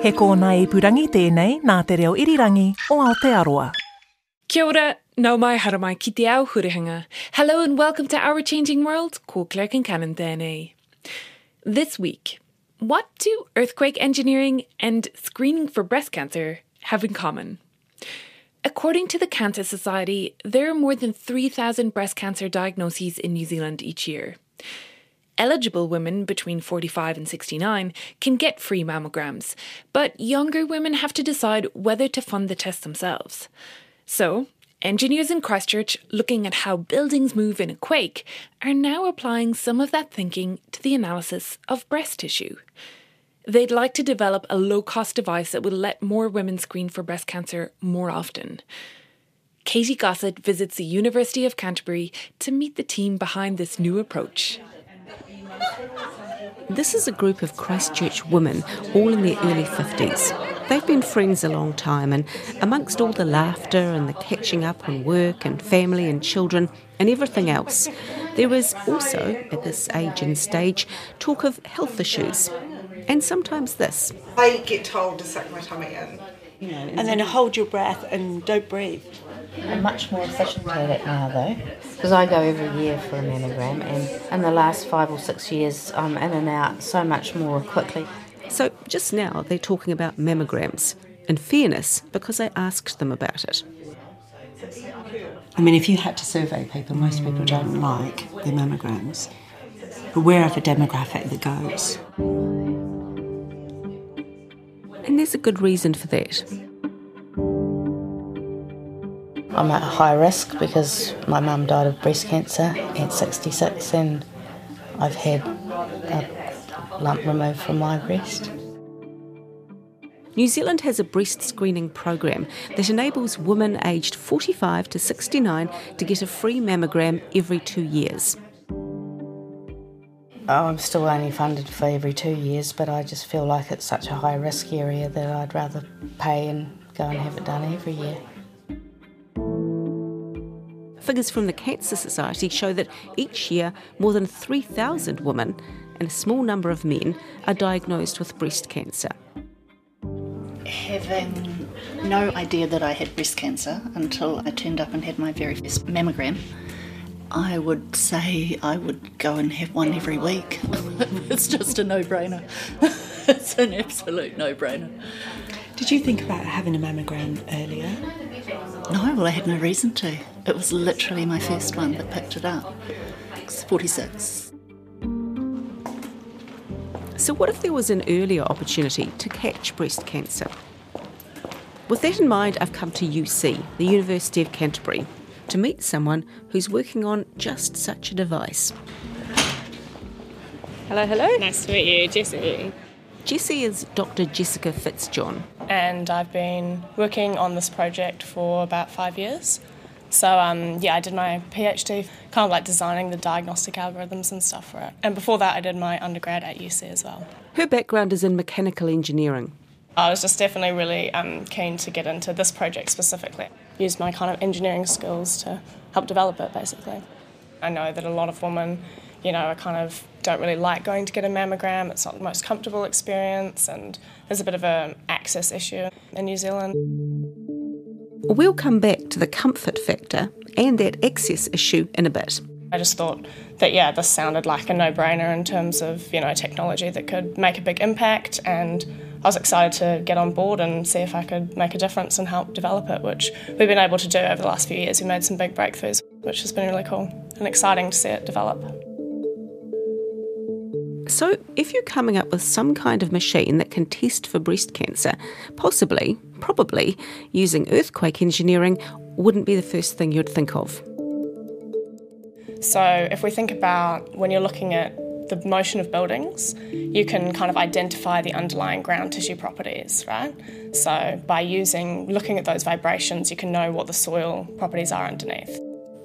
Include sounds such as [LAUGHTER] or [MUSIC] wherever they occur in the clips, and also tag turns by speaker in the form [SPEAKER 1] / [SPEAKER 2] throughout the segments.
[SPEAKER 1] He kōna ipurangi tēnei nā te reo irirangi o Aotearoa.
[SPEAKER 2] Kia ora, nau mai hara mai ki te au hurehinga. Hello and welcome to Our Changing World, ko Claire Concannon tēnei. This week, what do earthquake engineering and screening for breast cancer have in common? According to the Cancer Society, there are more than 3,000 breast cancer diagnoses in New Zealand each year. Eligible women between 45 and 69 can get free mammograms, but younger women have to decide whether to fund the test themselves. So, engineers in Christchurch, looking at how buildings move in a quake, are now applying some of that thinking to the analysis of breast tissue. They'd like to develop a low cost device that will let more women screen for breast cancer more often. Katy Gosset visits the University of Canterbury to meet the team behind this new approach.
[SPEAKER 3] This is a group of Christchurch women, all in their early 50s. They've been friends a long time, and amongst all the laughter and the catching up on work and family and children and everything else, there is also, at this age and stage, talk of health issues. And sometimes this.
[SPEAKER 4] I get told to suck my tummy in.
[SPEAKER 5] You know, and then hold your breath and don't breathe.
[SPEAKER 6] I'm much more efficient at it now, though, because I go every year for a mammogram, and in the last five or six years, I'm in and out so much more quickly.
[SPEAKER 3] So just now they're talking about mammograms. In fairness, because I asked them about it.
[SPEAKER 5] I mean, if you had to survey people, most people don't like their mammograms. But we're of a demographic that goes.
[SPEAKER 3] And there's a good reason for that.
[SPEAKER 6] I'm at high risk because my mum died of breast cancer at 66 and I've had a lump removed from my breast.
[SPEAKER 3] New Zealand has a breast screening program that enables women aged 45 to 69 to get a free mammogram every two years.
[SPEAKER 6] Oh, I'm still only funded for every two years, but I just feel like it's such a high risk area that I'd rather pay and go and have it done every year.
[SPEAKER 3] Figures from the Cancer Society show that each year more than 3,000 women and a small number of men are diagnosed with breast cancer.
[SPEAKER 7] Having no idea that I had breast cancer until I turned up and had my very first mammogram, I would say I would go and have one every week. [LAUGHS] it's just a no brainer. [LAUGHS] it's an absolute no brainer.
[SPEAKER 5] Did you think about having a mammogram earlier?
[SPEAKER 7] No, well, I had no reason to. It was literally my first one that picked it up. It's 46.
[SPEAKER 3] So, what if there was an earlier opportunity to catch breast cancer? With that in mind, I've come to UC, the University of Canterbury, to meet someone who's working on just such a device.
[SPEAKER 8] Hello, hello. Nice to meet you, Jessie.
[SPEAKER 3] Jessie is Dr. Jessica Fitzjohn.
[SPEAKER 8] And I've been working on this project for about five years. So, um, yeah, I did my PhD, kind of like designing the diagnostic algorithms and stuff for it. And before that, I did my undergrad at UC as well.
[SPEAKER 3] Her background is in mechanical engineering.
[SPEAKER 8] I was just definitely really um, keen to get into this project specifically. Use my kind of engineering skills to help develop it, basically. I know that a lot of women, you know, I kind of don't really like going to get a mammogram. It's not the most comfortable experience, and there's a bit of an access issue in New Zealand.
[SPEAKER 3] We'll come back to the comfort factor and that access issue in a bit.
[SPEAKER 8] I just thought that yeah, this sounded like a no-brainer in terms of you know technology that could make a big impact, and I was excited to get on board and see if I could make a difference and help develop it, which we've been able to do over the last few years. We made some big breakthroughs, which has been really cool and exciting to see it develop.
[SPEAKER 3] So, if you're coming up with some kind of machine that can test for breast cancer, possibly, probably, using earthquake engineering wouldn't be the first thing you'd think of.
[SPEAKER 8] So, if we think about when you're looking at the motion of buildings, you can kind of identify the underlying ground tissue properties, right? So by using looking at those vibrations, you can know what the soil properties are underneath.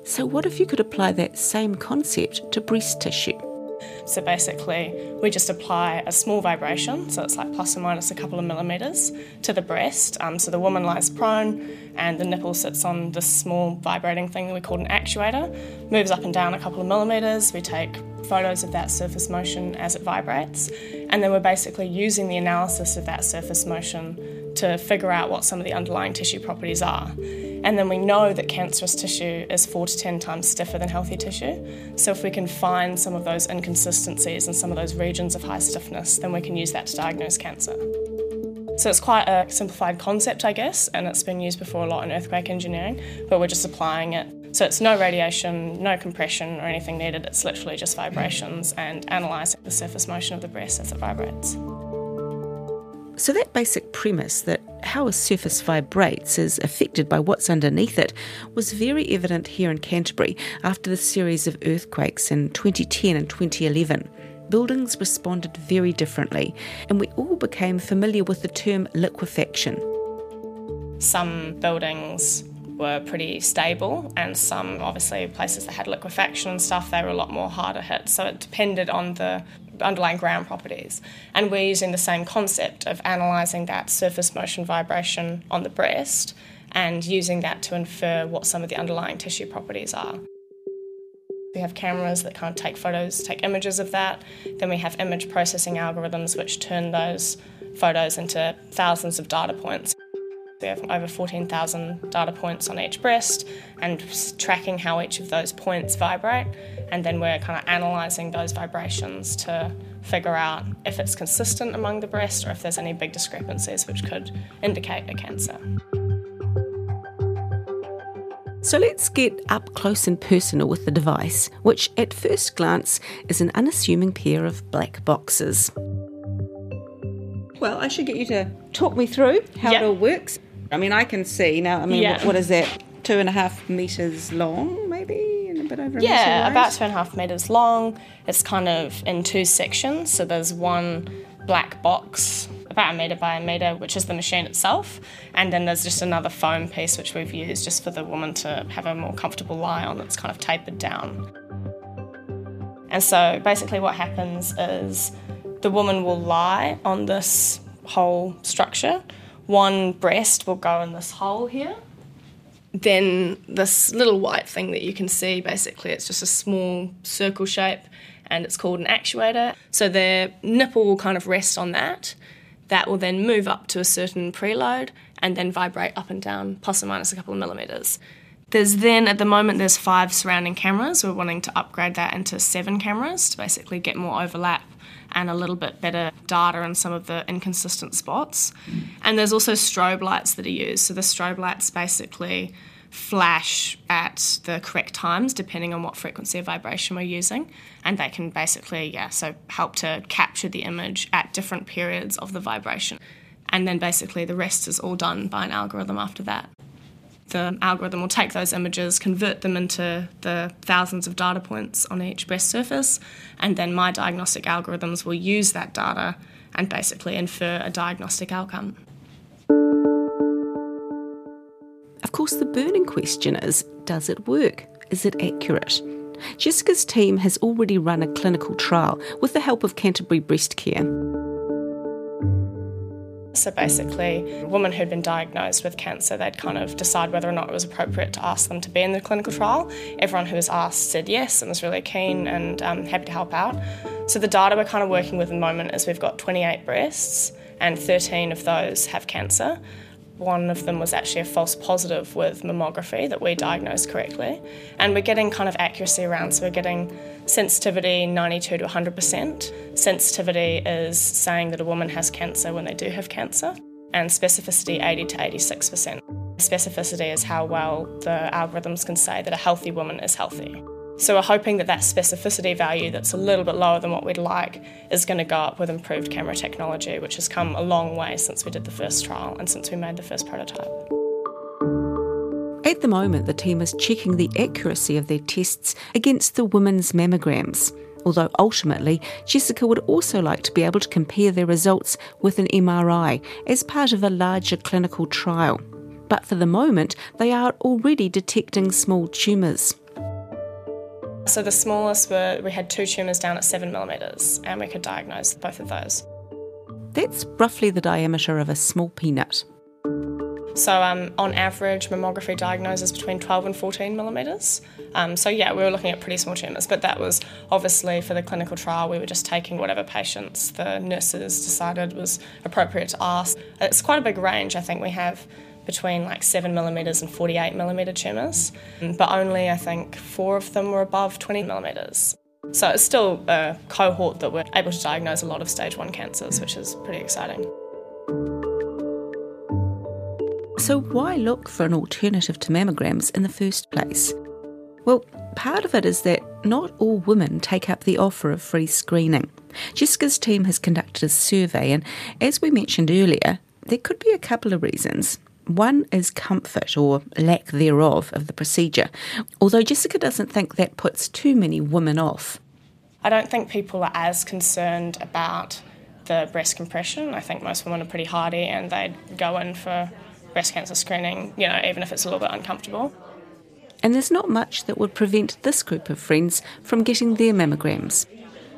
[SPEAKER 3] So what if you could apply that same concept to breast tissue?
[SPEAKER 8] So basically, we just apply a small vibration, so it's like plus or minus a couple of millimeters, to the breast. Um, so the woman lies prone, and the nipple sits on this small vibrating thing that we call an actuator, moves up and down a couple of millimeters. We take photos of that surface motion as it vibrates, and then we're basically using the analysis of that surface motion to figure out what some of the underlying tissue properties are. And then we know that cancerous tissue is four to 10 times stiffer than healthy tissue. So if we can find some of those inconsistencies and some of those regions of high stiffness, then we can use that to diagnose cancer. So it's quite a simplified concept, I guess, and it's been used before a lot in earthquake engineering, but we're just applying it. So it's no radiation, no compression or anything needed, it's literally just vibrations and analysing the surface motion of the breast as it vibrates.
[SPEAKER 3] So, that basic premise that how a surface vibrates is affected by what's underneath it was very evident here in Canterbury after the series of earthquakes in 2010 and 2011. Buildings responded very differently, and we all became familiar with the term liquefaction.
[SPEAKER 8] Some buildings were pretty stable, and some, obviously, places that had liquefaction and stuff, they were a lot more harder hit. So it depended on the underlying ground properties. And we're using the same concept of analysing that surface motion vibration on the breast and using that to infer what some of the underlying tissue properties are. We have cameras that kind of take photos, take images of that. Then we have image processing algorithms which turn those photos into thousands of data points. We have over 14,000 data points on each breast and tracking how each of those points vibrate. And then we're kind of analysing those vibrations to figure out if it's consistent among the breast or if there's any big discrepancies which could indicate a cancer.
[SPEAKER 3] So let's get up close and personal with the device, which at first glance is an unassuming pair of black boxes. Well, I should get you to talk me through how yep. it all works. I mean, I can see now. I mean, yeah. what, what is it? Two and a half meters long, maybe, and a bit over.
[SPEAKER 8] Yeah, about two and a half meters long. It's kind of in two sections. So there's one black box about a metre by a metre, which is the machine itself. And then there's just another foam piece which we've used just for the woman to have a more comfortable lie on that's kind of tapered down. And so basically, what happens is the woman will lie on this whole structure one breast will go in this hole here. Then this little white thing that you can see, basically, it's just a small circle shape and it's called an actuator. So the nipple will kind of rest on that. That will then move up to a certain preload and then vibrate up and down, plus or minus a couple of millimeters. There's then, at the moment, there's five surrounding cameras. We're wanting to upgrade that into seven cameras to basically get more overlap and a little bit better data on some of the inconsistent spots. And there's also strobe lights that are used. So the strobe lights basically flash at the correct times depending on what frequency of vibration we're using and they can basically yeah so help to capture the image at different periods of the vibration and then basically the rest is all done by an algorithm after that the algorithm will take those images, convert them into the thousands of data points on each breast surface, and then my diagnostic algorithms will use that data and basically infer a diagnostic outcome.
[SPEAKER 3] Of course, the burning question is does it work? Is it accurate? Jessica's team has already run a clinical trial with the help of Canterbury Breast Care.
[SPEAKER 8] So basically, a woman who'd been diagnosed with cancer, they'd kind of decide whether or not it was appropriate to ask them to be in the clinical trial. Everyone who was asked said yes and was really keen and um, happy to help out. So the data we're kind of working with at the moment is we've got 28 breasts and 13 of those have cancer. One of them was actually a false positive with mammography that we diagnosed correctly. And we're getting kind of accuracy around, so we're getting sensitivity 92 to 100%. Sensitivity is saying that a woman has cancer when they do have cancer, and specificity 80 to 86%. Specificity is how well the algorithms can say that a healthy woman is healthy. So we're hoping that that specificity value that's a little bit lower than what we'd like is going to go up with improved camera technology, which has come a long way since we did the first trial and since we made the first prototype.
[SPEAKER 3] At the moment, the team is checking the accuracy of their tests against the women's mammograms. Although ultimately, Jessica would also like to be able to compare their results with an MRI as part of a larger clinical trial. But for the moment, they are already detecting small tumours.
[SPEAKER 8] So the smallest were we had two tumours down at seven millimetres, and we could diagnose both of those.
[SPEAKER 3] That's roughly the diameter of a small peanut.
[SPEAKER 8] So, um, on average, mammography diagnoses between 12 and 14 millimetres. Um, so, yeah, we were looking at pretty small tumours, but that was obviously for the clinical trial, we were just taking whatever patients the nurses decided was appropriate to ask. It's quite a big range. I think we have between like 7 millimetres and 48 millimetre tumours, but only I think four of them were above 20 millimetres. So, it's still a cohort that we're able to diagnose a lot of stage 1 cancers, which is pretty exciting.
[SPEAKER 3] So, why look for an alternative to mammograms in the first place? Well, part of it is that not all women take up the offer of free screening. Jessica's team has conducted a survey, and as we mentioned earlier, there could be a couple of reasons. One is comfort or lack thereof of the procedure, although Jessica doesn't think that puts too many women off.
[SPEAKER 8] I don't think people are as concerned about the breast compression. I think most women are pretty hardy and they'd go in for breast cancer screening, you know, even if it's a little bit uncomfortable.
[SPEAKER 3] And there's not much that would prevent this group of friends from getting their mammograms.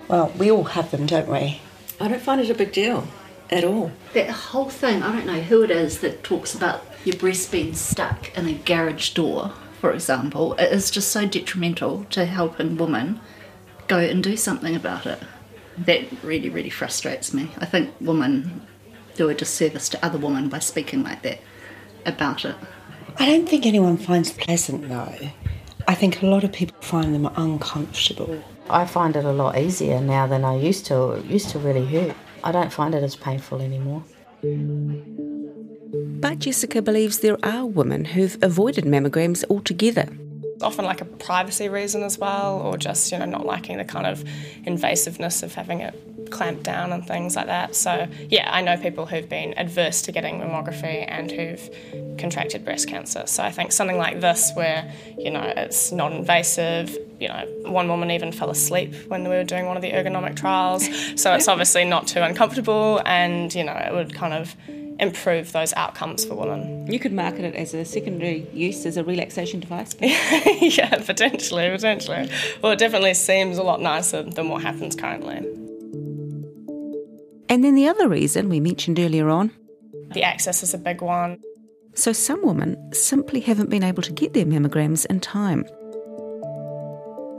[SPEAKER 5] Well, we all have them, don't we?
[SPEAKER 9] I don't find it a big deal at all.
[SPEAKER 7] That whole thing, I don't know who it is that talks about your breast being stuck in a garage door, for example. It is just so detrimental to helping women go and do something about it. That really, really frustrates me. I think women do a disservice to other women by speaking like that about it.
[SPEAKER 5] I don't think anyone finds pleasant though. I think a lot of people find them uncomfortable.
[SPEAKER 6] I find it a lot easier now than I used to. It used to really hurt. I don't find it as painful anymore.
[SPEAKER 3] But Jessica believes there are women who've avoided mammograms altogether.
[SPEAKER 8] Often like a privacy reason as well, or just, you know, not liking the kind of invasiveness of having it clamped down and things like that. So, yeah, I know people who've been adverse to getting mammography and who've contracted breast cancer. So, I think something like this, where, you know, it's non invasive, you know, one woman even fell asleep when we were doing one of the ergonomic trials. So, it's obviously not too uncomfortable and, you know, it would kind of improve those outcomes for women.
[SPEAKER 3] You could market it as a secondary use as a relaxation device. [LAUGHS]
[SPEAKER 8] yeah, potentially, potentially. Well, it definitely seems a lot nicer than what happens currently.
[SPEAKER 3] And then the other reason we mentioned earlier on
[SPEAKER 8] the access is a big one.
[SPEAKER 3] So some women simply haven't been able to get their mammograms in time.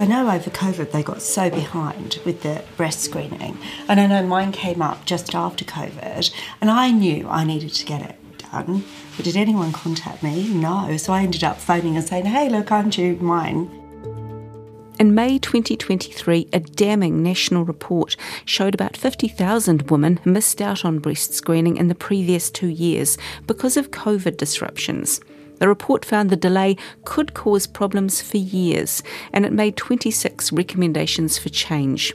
[SPEAKER 5] I know over COVID they got so behind with the breast screening, and I know mine came up just after COVID, and I knew I needed to get it done. But did anyone contact me? No. So I ended up phoning and saying, hey, look, aren't you mine?
[SPEAKER 3] In May 2023, a damning national report showed about 50,000 women missed out on breast screening in the previous two years because of COVID disruptions. The report found the delay could cause problems for years, and it made 26 recommendations for change.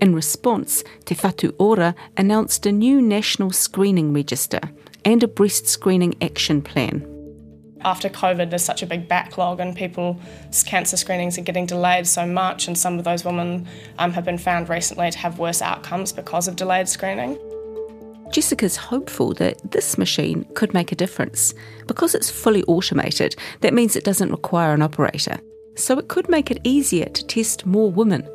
[SPEAKER 3] In response, Te Whatu Ora announced a new national screening register and a breast screening action plan.
[SPEAKER 8] After COVID, there's such a big backlog, and people's cancer screenings are getting delayed so much, and some of those women um, have been found recently to have worse outcomes because of delayed screening.
[SPEAKER 3] Jessica's hopeful that this machine could make a difference. Because it's fully automated, that means it doesn't require an operator. So it could make it easier to test more women.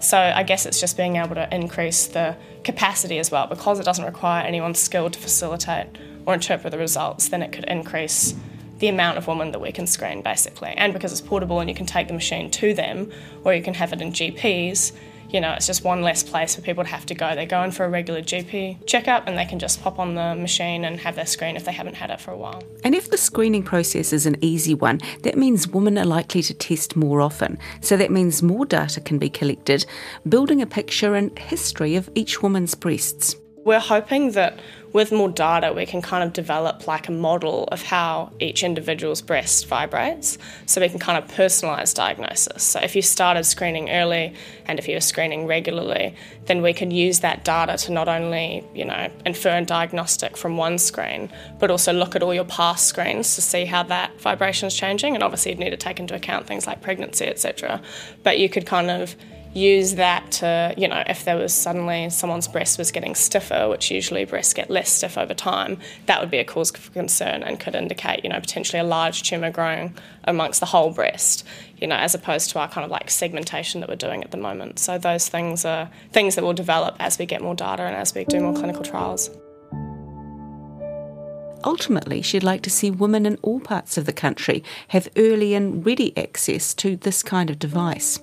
[SPEAKER 8] So I guess it's just being able to increase the capacity as well. Because it doesn't require anyone skilled to facilitate or interpret the results, then it could increase the amount of women that we can screen basically. And because it's portable and you can take the machine to them or you can have it in GPs, you know, it's just one less place for people to have to go. They go in for a regular GP checkup and they can just pop on the machine and have their screen if they haven't had it for a while.
[SPEAKER 3] And if the screening process is an easy one, that means women are likely to test more often. So that means more data can be collected, building a picture and history of each woman's breasts.
[SPEAKER 8] We're hoping that with more data, we can kind of develop like a model of how each individual's breast vibrates so we can kind of personalise diagnosis. So, if you started screening early and if you were screening regularly, then we can use that data to not only, you know, infer a diagnostic from one screen, but also look at all your past screens to see how that vibration is changing. And obviously, you'd need to take into account things like pregnancy, etc. But you could kind of use that to, you know, if there was suddenly someone's breast was getting stiffer, which usually breasts get less stiff over time, that would be a cause for concern and could indicate, you know, potentially a large tumour growing amongst the whole breast, you know, as opposed to our kind of like segmentation that we're doing at the moment. So those things are things that will develop as we get more data and as we do more clinical trials.
[SPEAKER 3] Ultimately, she'd like to see women in all parts of the country have early and ready access to this kind of device.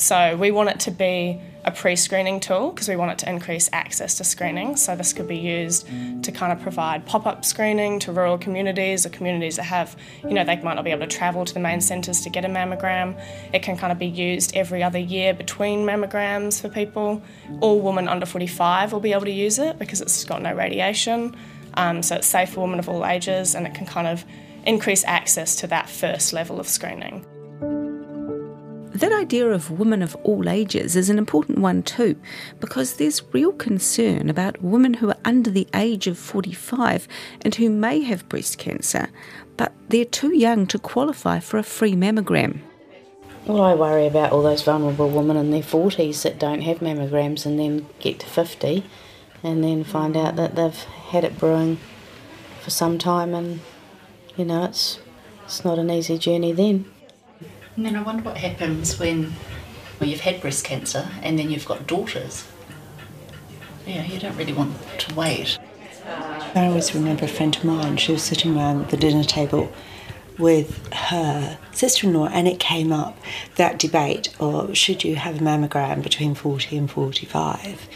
[SPEAKER 8] So we want it to be a pre-screening tool because we want it to increase access to screening. So this could be used to kind of provide pop-up screening to rural communities or communities that have, you know, they might not be able to travel to the main centres to get a mammogram. It can kind of be used every other year between mammograms for people. All women under 45 will be able to use it because it's got no radiation. Um, so it's safe for women of all ages and it can kind of increase access to that first level of screening.
[SPEAKER 3] That idea of women of all ages is an important one too, because there's real concern about women who are under the age of 45 and who may have breast cancer, but they're too young to qualify for a free mammogram.
[SPEAKER 6] Well, I worry about all those vulnerable women in their 40s that don't have mammograms and then get to 50 and then find out that they've had it brewing for some time and, you know, it's, it's not an easy journey then.
[SPEAKER 7] And then I wonder what happens when well, you've had breast cancer and then you've got daughters. Yeah, you don't really want to wait.
[SPEAKER 5] I always remember a friend of mine, she was sitting around the dinner table with her sister in law, and it came up that debate or should you have a mammogram between 40 and 45?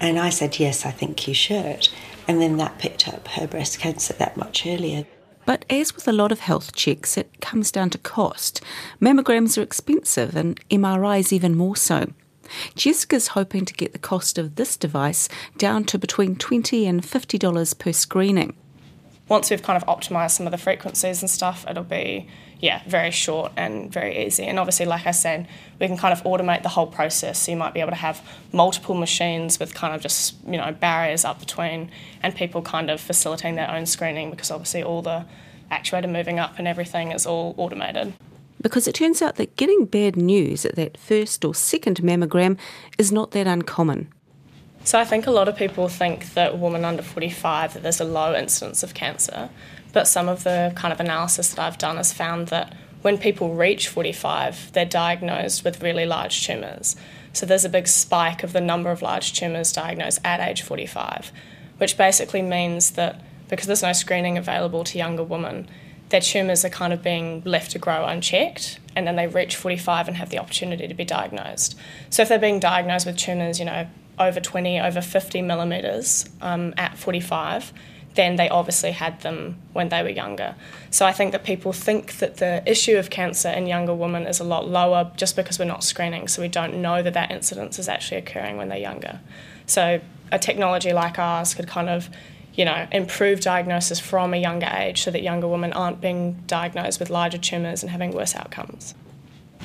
[SPEAKER 5] And I said, yes, I think you should. And then that picked up her breast cancer that much earlier.
[SPEAKER 3] But as with a lot of health checks, it comes down to cost. Mammograms are expensive and MRIs even more so. Jessica's hoping to get the cost of this device down to between 20 and $50 per screening.
[SPEAKER 8] Once we've kind of optimised some of the frequencies and stuff, it'll be yeah, very short and very easy. And obviously, like I said, we can kind of automate the whole process. So you might be able to have multiple machines with kind of just, you know, barriers up between and people kind of facilitating their own screening because obviously all the actuator moving up and everything is all automated.
[SPEAKER 3] Because it turns out that getting bad news at that first or second mammogram is not that uncommon.
[SPEAKER 8] So I think a lot of people think that women under 45 that there's a low incidence of cancer, but some of the kind of analysis that I've done has found that when people reach 45, they're diagnosed with really large tumours. So there's a big spike of the number of large tumours diagnosed at age 45, which basically means that because there's no screening available to younger women, their tumours are kind of being left to grow unchecked and then they reach 45 and have the opportunity to be diagnosed. So if they're being diagnosed with tumours, you know, over 20, over 50 millimetres um, at 45, then they obviously had them when they were younger. So I think that people think that the issue of cancer in younger women is a lot lower just because we're not screening, so we don't know that that incidence is actually occurring when they're younger. So a technology like ours could kind of you know, improve diagnosis from a younger age so that younger women aren't being diagnosed with larger tumours and having worse outcomes.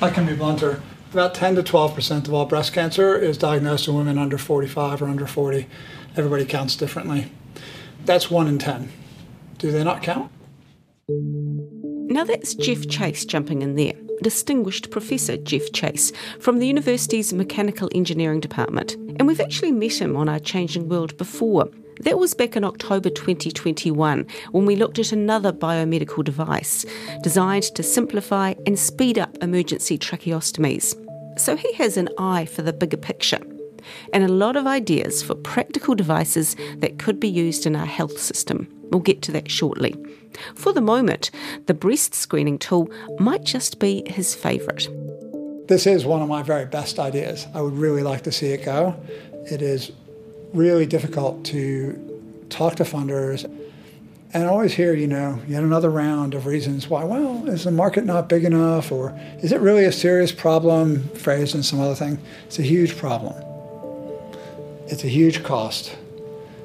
[SPEAKER 10] I can be blunter. About 10 to 12% of all breast cancer is diagnosed in women under 45 or under 40. Everybody counts differently. That's 1 in 10. Do they not count?
[SPEAKER 3] Now that's Geoff Chase jumping in there. Distinguished Professor Geoff Chase from the university's Mechanical Engineering Department. And we've actually met him on Our Changing World before. That was back in October 2021 when we looked at another biomedical device designed to simplify and speed up emergency tracheostomies. So he has an eye for the bigger picture and a lot of ideas for practical devices that could be used in our health system. We'll get to that shortly. For the moment, the breast screening tool might just be his favourite.
[SPEAKER 10] This is one of my very best ideas. I would really like to see it go. It is really difficult to talk to funders and always hear, you know, yet another round of reasons why, well, is the market not big enough or is it really a serious problem, phrased in some other thing? It's a huge problem. It's a huge cost.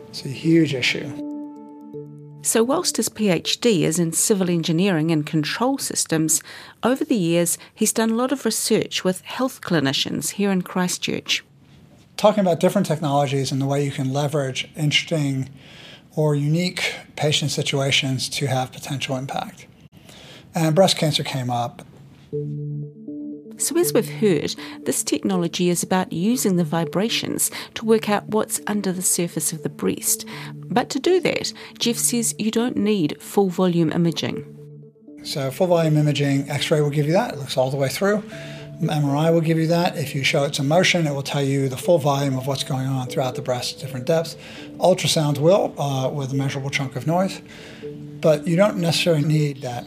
[SPEAKER 10] It's a huge issue.
[SPEAKER 3] So, whilst his PhD is in civil engineering and control systems, over the years he's done a lot of research with health clinicians here in Christchurch.
[SPEAKER 10] Talking about different technologies and the way you can leverage interesting or unique patient situations to have potential impact. And breast cancer came up.
[SPEAKER 3] So, as we've heard, this technology is about using the vibrations to work out what's under the surface of the breast. But to do that, Geoff says you don't need full volume imaging.
[SPEAKER 10] So, full volume imaging, X ray will give you that. It looks all the way through. MRI will give you that. If you show it some motion, it will tell you the full volume of what's going on throughout the breast at different depths. Ultrasound will, uh, with a measurable chunk of noise, but you don't necessarily need that.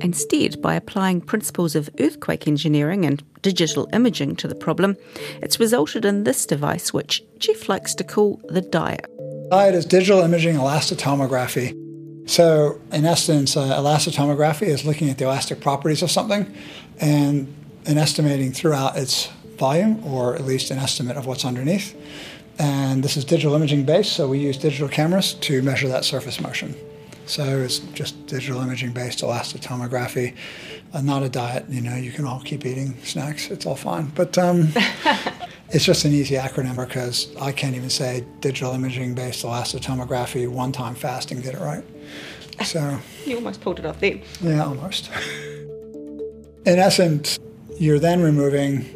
[SPEAKER 3] Instead, by applying principles of earthquake engineering and digital imaging to the problem, it's resulted in this device, which Geoff likes to call the DIET.
[SPEAKER 10] DIET is digital imaging elastotomography. So, in essence, uh, elastotomography is looking at the elastic properties of something and an estimating throughout its volume, or at least an estimate of what's underneath. And this is digital imaging based, so we use digital cameras to measure that surface motion. So it's just digital imaging based elastotomography, uh, not a diet. You know, you can all keep eating snacks, it's all fine. But um, [LAUGHS] it's just an easy acronym because I can't even say digital imaging based elastotomography one time fast and get it right. So [LAUGHS]
[SPEAKER 3] you almost pulled it off there.
[SPEAKER 10] Yeah, almost. [LAUGHS] In essence, you're then removing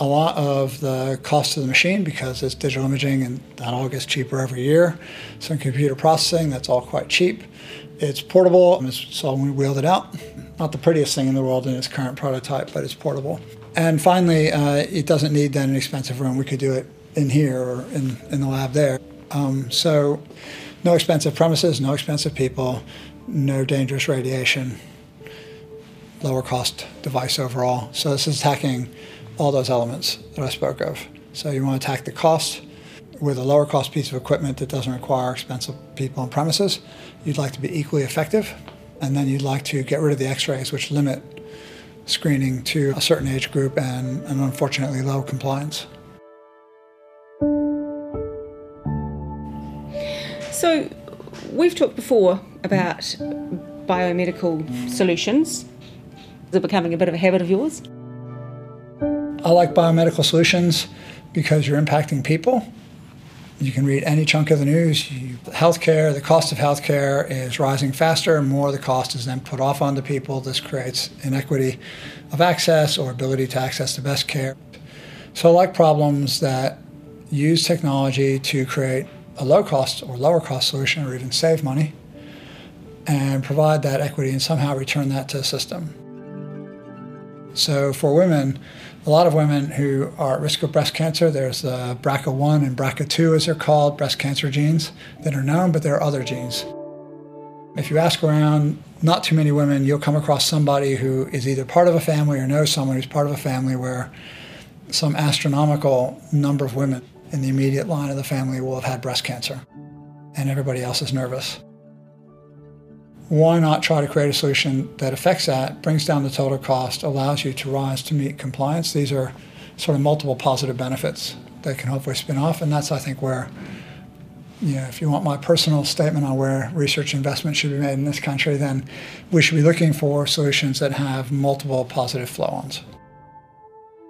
[SPEAKER 10] a lot of the cost of the machine because it's digital imaging and that all gets cheaper every year. Some computer processing, that's all quite cheap. It's portable, so we wheeled it out. Not the prettiest thing in the world in its current prototype, but it's portable. And finally, uh, it doesn't need then an expensive room. We could do it in here or in, in the lab there. Um, so, no expensive premises, no expensive people, no dangerous radiation lower cost device overall. So this is attacking all those elements that I spoke of. So you want to attack the cost with a lower cost piece of equipment that doesn't require expensive people and premises. You'd like to be equally effective, and then you'd like to get rid of the x-rays which limit screening to a certain age group and, and unfortunately low compliance.
[SPEAKER 3] So we've talked before about biomedical solutions is it becoming a bit of a habit of yours?
[SPEAKER 10] I like biomedical solutions because you're impacting people. You can read any chunk of the news. You, healthcare, the cost of healthcare is rising faster, and more the cost is then put off onto people. This creates inequity of access or ability to access the best care. So, I like problems that use technology to create a low cost or lower cost solution or even save money and provide that equity and somehow return that to the system. So for women, a lot of women who are at risk of breast cancer, there's uh, BRCA1 and BRCA2, as they're called, breast cancer genes that are known, but there are other genes. If you ask around, not too many women, you'll come across somebody who is either part of a family or knows someone who's part of a family where some astronomical number of women in the immediate line of the family will have had breast cancer, and everybody else is nervous why not try to create a solution that affects that, brings down the total cost, allows you to rise to meet compliance? These are sort of multiple positive benefits that can hopefully spin off, and that's I think where you know, if you want my personal statement on where research investment should be made in this country, then we should be looking for solutions that have multiple positive flow-ons.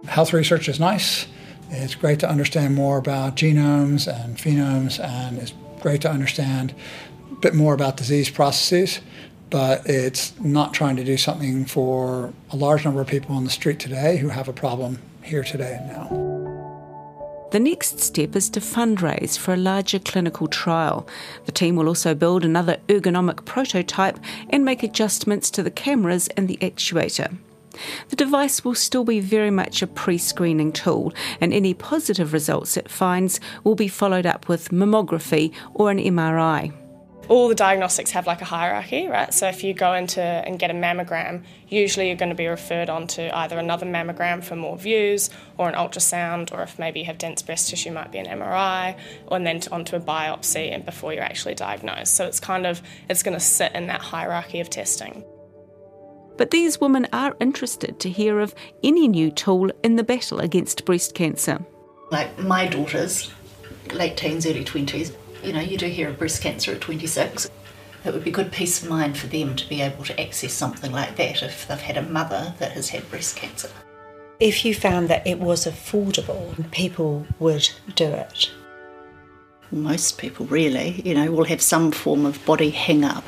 [SPEAKER 10] Health research is nice. It's great to understand more about genomes and phenomes, and it's great to understand bit more about disease processes, but it's not trying to do something for a large number of people on the street today who have a problem here today and now.
[SPEAKER 3] The next step is to fundraise for a larger clinical trial. The team will also build another ergonomic prototype and make adjustments to the cameras and the actuator. The device will still be very much a pre screening tool, and any positive results it finds will be followed up with mammography or an MRI
[SPEAKER 8] all the diagnostics have like a hierarchy, right? So if you go into and get a mammogram, usually you're going to be referred on to either another mammogram for more views or an ultrasound, or if maybe you have dense breast tissue, might be an MRI, and then onto a biopsy and before you're actually diagnosed. So it's kind of it's going to sit in that hierarchy of testing.
[SPEAKER 3] But these women are interested to hear of any new tool in the battle against breast cancer.
[SPEAKER 7] Like my daughters, late teens, early 20s, you know, you do hear of breast cancer at 26. It would be good peace of mind for them to be able to access something like that if they've had a mother that has had breast cancer.
[SPEAKER 5] If you found that it was affordable, people would do it.
[SPEAKER 7] Most people, really, you know, will have some form of body hang up.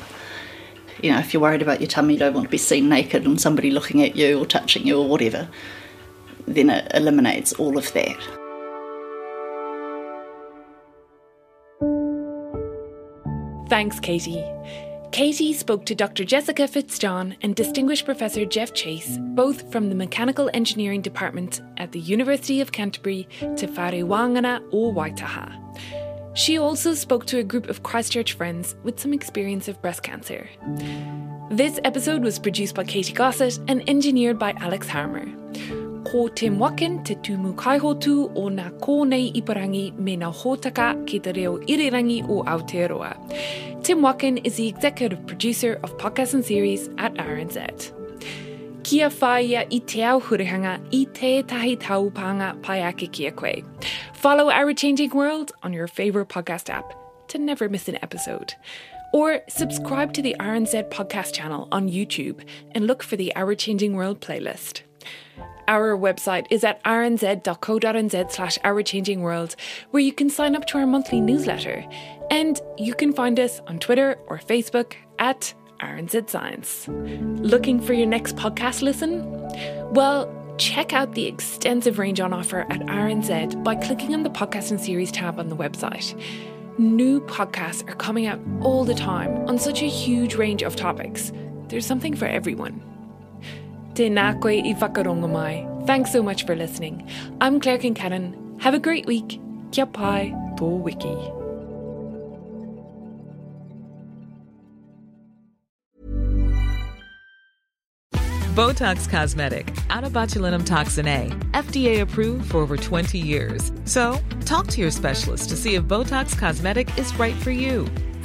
[SPEAKER 7] You know, if you're worried about your tummy, you don't want to be seen naked and somebody looking at you or touching you or whatever. then it eliminates all of that.
[SPEAKER 2] Thanks, Katy. Katy spoke to Dr. Jessica Fitzjohn and Distinguished Professor Geoff Chase, both from the Mechanical Engineering Department at the University of Canterbury, Te Whare Wānanga o Waitaha. She also spoke to a group of Christchurch friends with some experience of breast cancer. This episode was produced by Katy Gosset and engineered by Alex Harmer. Ko Tim Watkin te tumu kaihotu o nā kōnei iparangi me nā hōtaka ki te reo irirangi o Aotearoa. Tim Watkin is the executive producer of podcasts and series at RNZ. Kia whaia i te au hurihanga i tētahi taupanga pai ake kia koe. Follow Our Changing World on your favourite podcast app to never miss an episode. Or subscribe to the RNZ podcast channel on YouTube and look for the Our Changing World playlist. Our website is at rnz.co.nz slash Our Changing World, where you can sign up to our monthly newsletter. And you can find us on Twitter or Facebook at RNZ Science. Looking for your next podcast listen? Well, check out the extensive range on offer at RNZ by clicking on the podcast and series tab on the website. New podcasts are coming out all the time on such a huge range of topics. There's something for everyone. Tēnā koe i whakaronga mai. Thanks so much for listening. I'm Claire Concannon. Have a great week. Kia pai tō wiki.
[SPEAKER 11] Botox Cosmetic, out of botulinum toxin A, FDA approved for over 20 years. So, talk to your specialist to see if Botox Cosmetic is right for you.